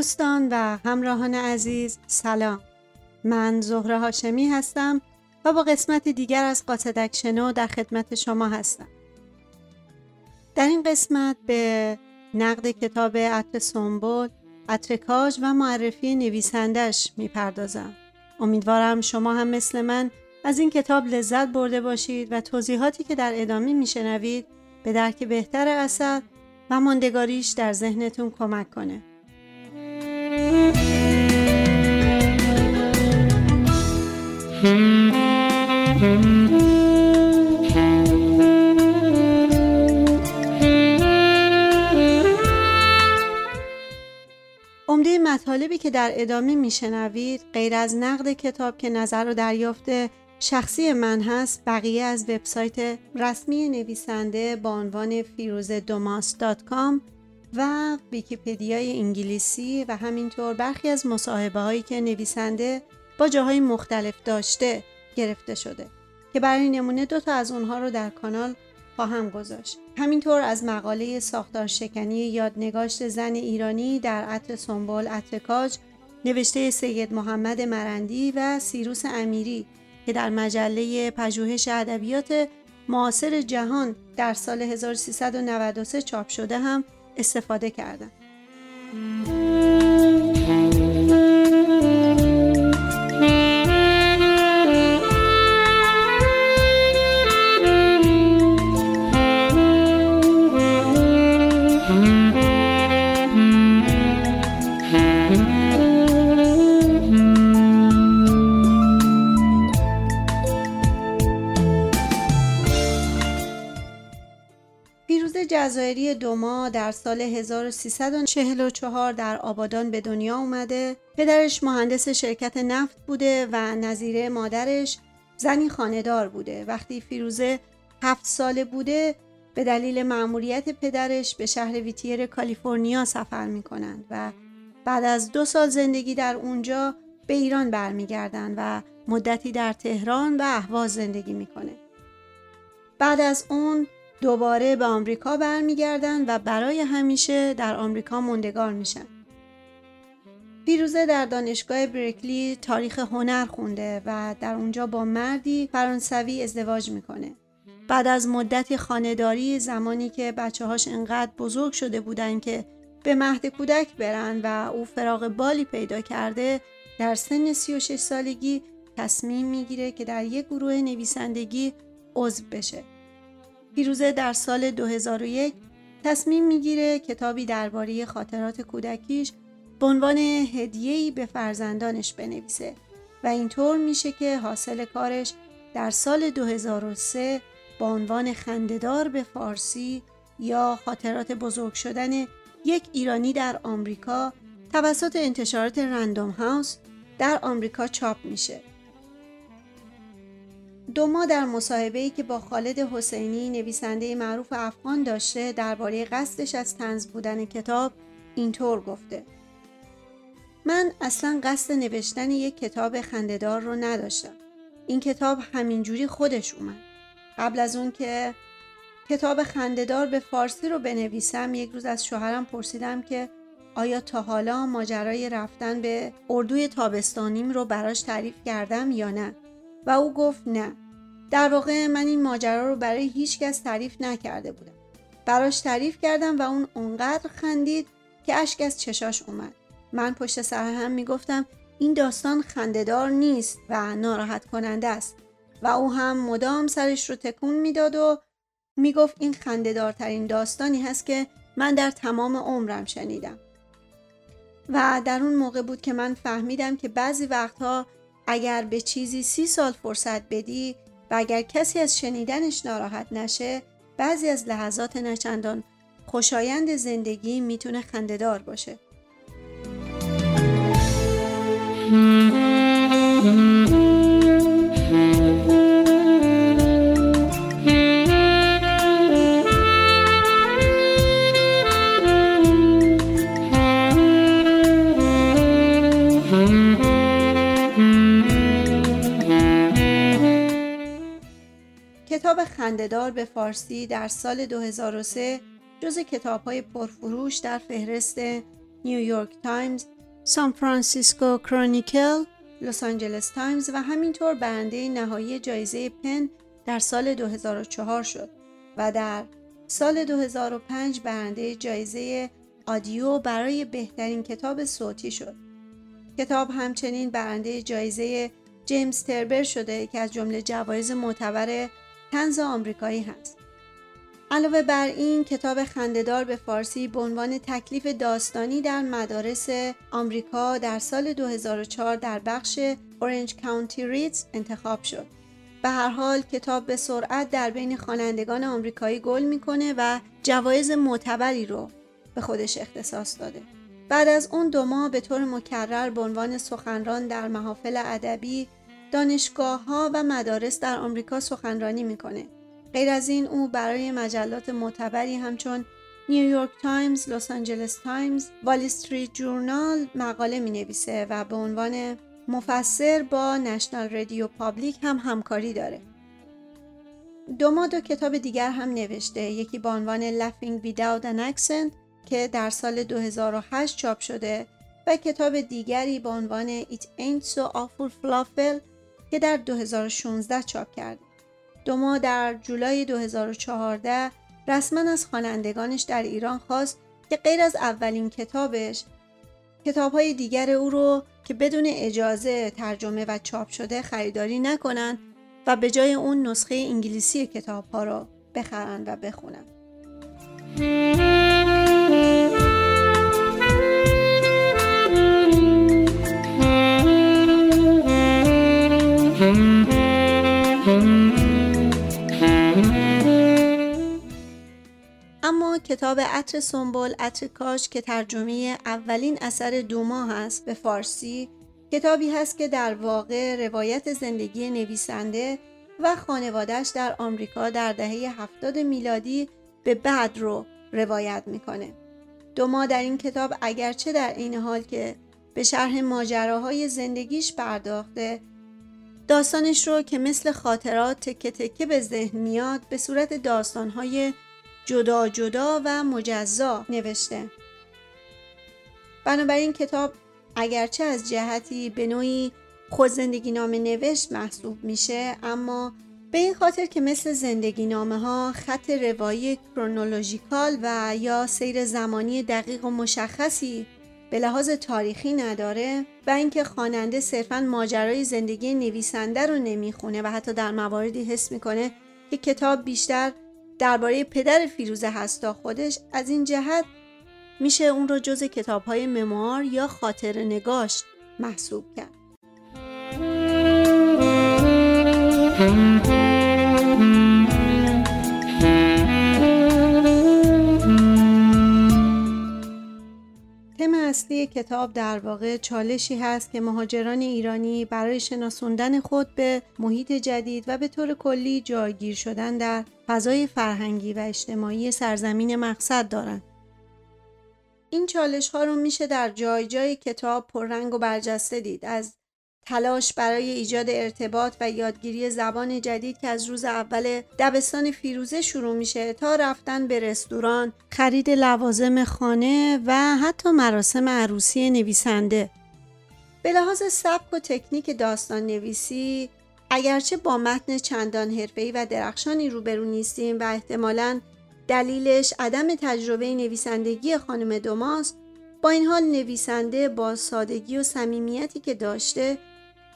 دوستان و همراهان عزیز سلام. من زهره هاشمی هستم و با قسمت دیگر از قاصدک شنو در خدمت شما هستم. در این قسمت به نقد کتاب عطر سنبول عطر کاج و معرفی نویسندش می‌پردازم. امیدوارم شما هم مثل من از این کتاب لذت برده باشید و توضیحاتی که در ادامه میشنوید به درک بهتر اثر و ماندگاریش در ذهنتون کمک کنه. عمده مطالبی که در ادامه میشنوید غیر از نقد کتاب که نظر و دریافت شخصی من هست بقیه از وبسایت رسمی نویسنده با عنوان فیروز و ویکیپدیای انگلیسی و همینطور برخی از مصاحبه هایی که نویسنده با جاهای مختلف داشته گرفته شده که برای نمونه دو تا از اونها رو در کانال خواهم گذاشت همینطور از مقاله ساختار شکنی یادنگاشت زن ایرانی در عطر سنبول عطر کاج نوشته سید محمد مرندی و سیروس امیری که در مجله پژوهش ادبیات معاصر جهان در سال 1393 چاپ شده هم استفاده کردم. در سال 1344 در آبادان به دنیا اومده. پدرش مهندس شرکت نفت بوده و نظیره مادرش زنی خاندار بوده. وقتی فیروزه هفت ساله بوده به دلیل مأموریت پدرش به شهر ویتیر کالیفرنیا سفر می‌کنند و بعد از دو سال زندگی در اونجا به ایران برمیگردند و مدتی در تهران و اهواز زندگی می‌کنه. بعد از اون دوباره به آمریکا برمیگردن و برای همیشه در آمریکا موندگار میشن. فیروزه در دانشگاه برکلی تاریخ هنر خونده و در اونجا با مردی فرانسوی ازدواج می‌کنه. بعد از مدتی خانهداری زمانی که بچه هاش انقدر بزرگ شده بودن که به مهد کودک برن و او فراغ بالی پیدا کرده در سن 36 سالگی تصمیم می‌گیره که در یک گروه نویسندگی عضو بشه. فیروزه در سال 2001 تصمیم می‌گیره کتابی درباره خاطرات کودکیش به عنوان هدیه‌ای به فرزندانش بنویسه و اینطور میشه که حاصل کارش در سال 2003 با عنوان خندهدار به فارسی یا خاطرات بزرگ شدن یک ایرانی در آمریکا توسط انتشارات رندوم هاوس در آمریکا چاپ میشه. دوما در مصاحبه‌ای که با خالد حسینی نویسنده معروف افغان داشته درباره قصدش از تنز بودن کتاب اینطور گفته. من اصلا قصد نوشتن یک کتاب خندهدار رو نداشتم. این کتاب همینجوری خودش اومد. قبل از اون که کتاب خندهدار به فارسی رو بنویسم یک روز از شوهرم پرسیدم که آیا تا حالا ماجرای رفتن به اردوی تابستانیم رو براش تعریف کردم یا نه؟ و او گفت نه. در واقع من این ماجرا رو برای هیچ کس تعریف نکرده بودم. براش تعریف کردم و اون اونقدر خندید که اشک از چشاش اومد. من پشت سر هم می‌گفتم این داستان خندهدار نیست و ناراحت کننده است. و او هم مدام سرش رو تکون می‌داد و می‌گفت این خندهدارترین داستانی هست که من در تمام عمرم شنیدم. و در اون موقع بود که من فهمیدم که بعضی وقتها اگر به چیزی سی سال فرصت بدی و اگر کسی از شنیدنش ناراحت نشه بعضی از لحظات نچندان خوشایند زندگی می‌تونه خندهدار باشه. خنده‌دار به فارسی در سال 2003 جز کتاب های پرفروش در فهرست نیویورک تایمز، سان فرانسیسکو کرونیکل، لس آنجلس تایمز و همینطور برنده نهایی جایزه پن در سال 2004 شد و در سال 2005 برنده جایزه Audie برای بهترین کتاب صوتی شد. کتاب همچنین برنده جایزه جیمز تربر شده که از جمله جوایز معتبر تنز آمریکایی هست. علاوه بر این کتاب خندهدار به فارسی به عنوان تکلیف داستانی در مدارس آمریکا در سال 2004 در بخش اورنج کانتی ریدز انتخاب شد. به هر حال کتاب به سرعت در بین خوانندگان آمریکایی گل می‌کنه و جوایز معتبری رو به خودش اختصاص داده. بعد از اون دو ماه به طور مکرر به عنوان سخنران در محافل ادبی، دانشگاه ها و مدارس در آمریکا سخنرانی می‌کنه. غیر از این او برای مجلات معتبری همچون نیویورک تایمز، لس آنجلس تایمز، وال استریت جورنال مقاله می نویسه و به عنوان مفسر با National Radio Public هم همکاری داره. دوما دو کتاب دیگر هم نوشته یکی با عنوان Laughing Without an Accent که در سال 2008 چاپ شده و کتاب دیگری با عنوان It Ain't So Awful Falafel که در 2016 چاپ کرده. دوما در جولای 2014 رسما از خوانندگانش در ایران خواست که غیر از اولین کتابش کتاب های دیگر او رو که بدون اجازه ترجمه و چاپ شده خریداری نکنند و به جای اون نسخه انگلیسی کتاب ها رو بخرن و بخونن. اما کتاب عطر سنبل عطر کاش که ترجمه اولین اثر دوما هست به فارسی کتابی هست که در واقع روایت زندگی نویسنده و خانوادهش در آمریکا در دهه هفتاد میلادی به بعد رو روایت می‌کنه. دوما در این کتاب اگرچه در این حال که به شرح ماجراهای زندگیش پرداخته داستانش رو که مثل خاطرات تکه تکه به ذهن میاد به صورت داستانهای جدا جدا و مجزا نوشته. بنابراین کتاب اگرچه از جهتی به نوعی خود زندگی نامه نوشت محسوب میشه اما به این خاطر که مثل زندگی نامه ها خط روایی کرونولوژیکال و یا سیر زمانی دقیق و مشخصی به لحاظ تاریخی نداره و اینکه خواننده صرفا ماجرای زندگی نویسنده رو نمی‌خونه و حتی در مواردی حس می‌کنه که کتاب بیشتر درباره پدر فیروزه هستا خودش از این جهت میشه اون رو جز کتاب های مموار یا خاطر نگاش محسوب کرد. اصلی کتاب در واقع چالشی هست که مهاجران ایرانی برای شناسوندن خود به محیط جدید و به طور کلی جایگیر شدن در فضای فرهنگی و اجتماعی سرزمین مقصد دارند. این چالش ها رو میشه در جای جای کتاب پررنگ و برجسته دید از تلاش برای ایجاد ارتباط و یادگیری زبان جدید که از روز اول دبستان فیروزه شروع میشه تا رفتن به رستوران، خرید لوازم خانه و حتی مراسم عروسی نویسنده. به لحاظ سبک و تکنیک داستان نویسی اگرچه با متن چندان حرفه‌ای و درخشانی روبرو نیستیم و احتمالاً دلیلش عدم تجربه نویسندگی خانم دوماست با این حال نویسنده با سادگی و صمیمیتی که داشته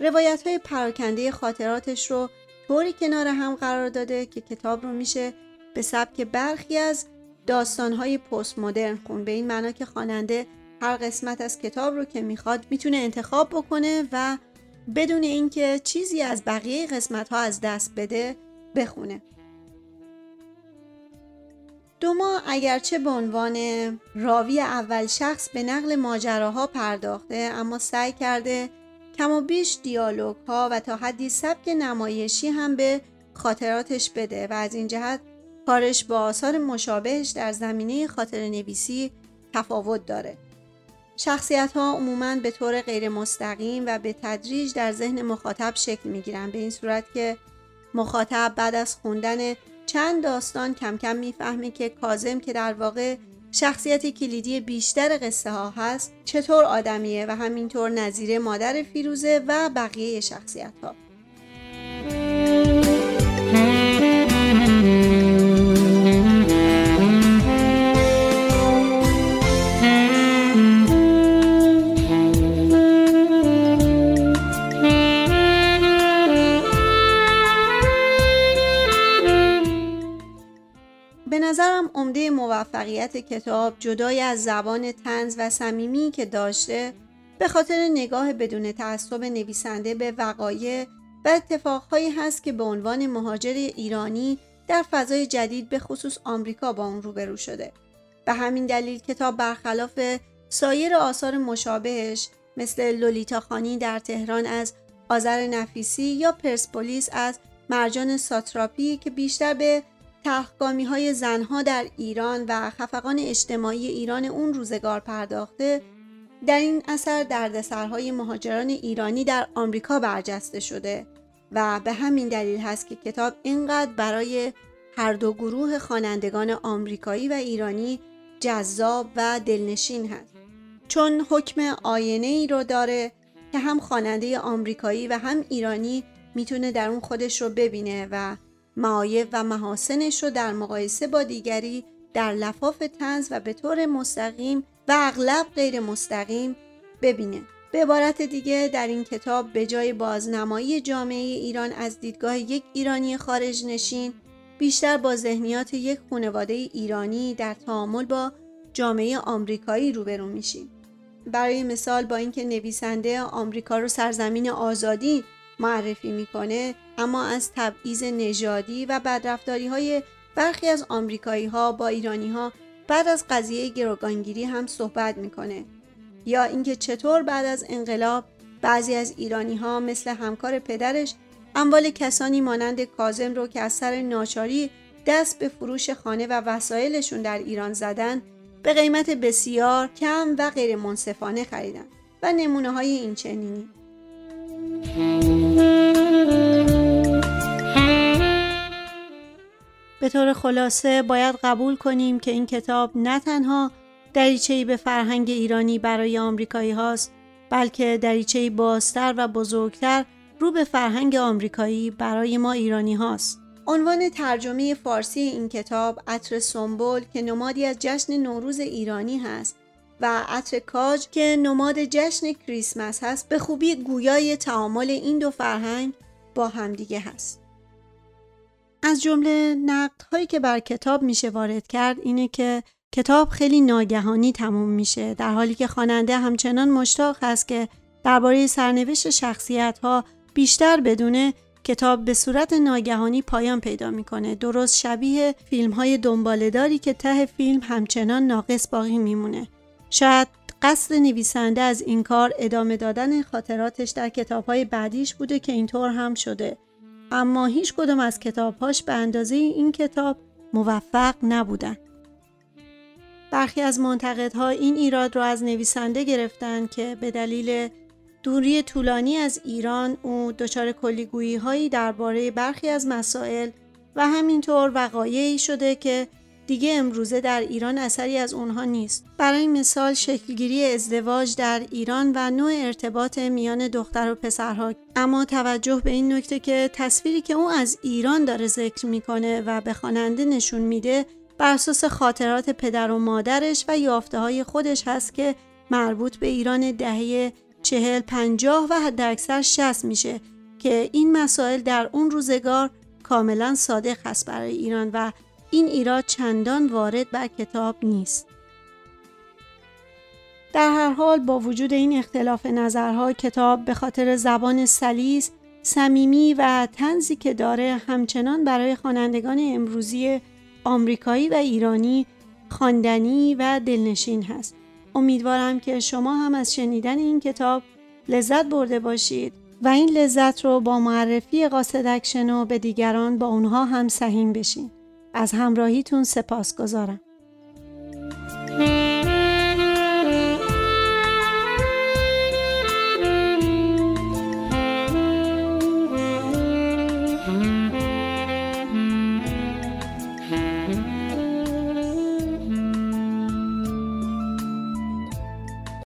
روایت های پراکنده خاطراتش رو طوری کنار هم قرار داده که کتاب رو میشه به سبک برخی از داستانهای پست مدرن خون. به این معنا که خواننده هر قسمت از کتاب رو که می‌خواد می‌تونه انتخاب بکنه و بدون اینکه چیزی از بقیه قسمت ها از دست بده بخونه. دوما اگرچه به عنوان راوی اول شخص به نقل ماجراها پرداخته اما سعی کرده کم و بیش دیالوگ ها و تا حدی سبک نمایشی هم به خاطراتش بده و از این جهت کارش با آثار مشابهش در زمینه خاطر نویسی تفاوت داره. شخصیت ها عموما به طور غیر مستقیم و به تدریج در ذهن مخاطب شکل می گیرن به این صورت که مخاطب بعد از خوندن چند داستان کم کم می‌فهمه که کازم که در واقع شخصیت کلیدی بیشتر قصه ها هست چطور آدمیه و همینطور نظیره مادر فیروزه و بقیه شخصیت ها. موفقیت کتاب جدای از زبان تنز و صمیمی که داشته به خاطر نگاه بدون تعصب نویسنده به وقایع و اتفاقهایی هست که به عنوان مهاجر ایرانی در فضای جدید به خصوص آمریکا با اون روبرو شده. به همین دلیل کتاب برخلاف سایر آثار مشابهش مثل لولیتا خانی در تهران از آذر نفیسی یا پرسپولیس از مرجان ساتراپی که بیشتر به تحقامی های زنها در ایران و خفقان اجتماعی ایران اون روزگار پرداخته در این اثر دردسرهای مهاجران ایرانی در آمریکا برجسته شده و به همین دلیل هست که کتاب اینقدر برای هر دو گروه خوانندگان آمریکایی و ایرانی جذاب و دلنشین هست. چون حکم آینه ای رو داره که هم خواننده آمریکایی و هم ایرانی می‌تونه در اون خودش رو ببینه و معایب و محاسنش رو در مقایسه با دیگری در لفاف تنز و به طور مستقیم و اغلب غیر مستقیم ببینه. به عبارت دیگه در این کتاب به جای بازنمایی جامعه ایران از دیدگاه یک ایرانی خارج نشین بیشتر با ذهنیات یک خانواده ایرانی در تعامل با جامعه آمریکایی روبرو میشیم. برای مثال با اینکه نویسنده آمریکا رو سرزمین آزادی معرفی می‌کنه اما از تبعیض نژادی و بدرفتاری های برخی از آمریکایی ها با ایرانی ها بعد از قضیه گروگانگیری هم صحبت می‌کنه. یا اینکه چطور بعد از انقلاب بعضی از ایرانی ها مثل همکار پدرش اموال کسانی مانند کازم رو که از سر ناچاری دست به فروش خانه و وسایلشون در ایران زدن به قیمت بسیار کم و غیر منصفانه خریدن و نمونه های این چنینی. به طور خلاصه باید قبول کنیم که این کتاب نه تنها دریچه‌ای به فرهنگ ایرانی برای آمریکایی هاست بلکه دریچه‌ای بازتر و بزرگتر رو به فرهنگ آمریکایی برای ما ایرانی هاست. عنوان ترجمه فارسی این کتاب عطر سنبل که نمادی از جشن نوروز ایرانی هست و عطر کاج که نماد جشن کریسمس هست به خوبی گویای تعامل این دو فرهنگ با همدیگه هست. از جمله نقد هایی که بر کتاب میشه وارد کرد اینه که کتاب خیلی ناگهانی تموم میشه در حالی که خواننده همچنان مشتاق هست که درباره سرنوشت شخصیت ها بیشتر بدونه کتاب به صورت ناگهانی پایان پیدا می‌کنه. درست شبیه فیلم های دنبالداری که ته فیلم همچنان ناقص باقی میمونه. شاید قصد نویسنده از این کار ادامه دادن خاطراتش در کتابهای بعدیش بوده که اینطور هم شده. اما هیچ کدام از کتابهاش به اندازه این کتاب موفق نبودن. برخی از منتقدها این ایراد را از نویسنده گرفتن که به دلیل دوری طولانی از ایران او دچار کلیگویی هایی درباره برخی از مسائل و همینطور وقایعی شده که دیگه امروزه در ایران اثری از اونها نیست. برای مثال شکلگیری ازدواج در ایران و نوع ارتباط میان دختر و پسرها اما توجه به این نکته که تصویری که او از ایران داره ذکر می‌کنه و به خواننده نشون میده بر اساس خاطرات پدر و مادرش و یافته های خودش هست که مربوط به ایران دهه چهل پنجاه و حداکثر شست میشه که این مسائل در اون روزگار کاملا صادق هست برای ایران و این ایراد چندان وارد بر کتاب نیست. در هر حال با وجود این اختلاف نظرها کتاب به خاطر زبان سلیس، صمیمی و تنزی که داره همچنان برای خوانندگان امروزی آمریکایی و ایرانی خواندنی و دلنشین هست. امیدوارم که شما هم از شنیدن این کتاب لذت برده باشید و این لذت رو با معرفی قاصد به دیگران با اونها هم سهیم بشین. از همراهیتون سپاس گذارم.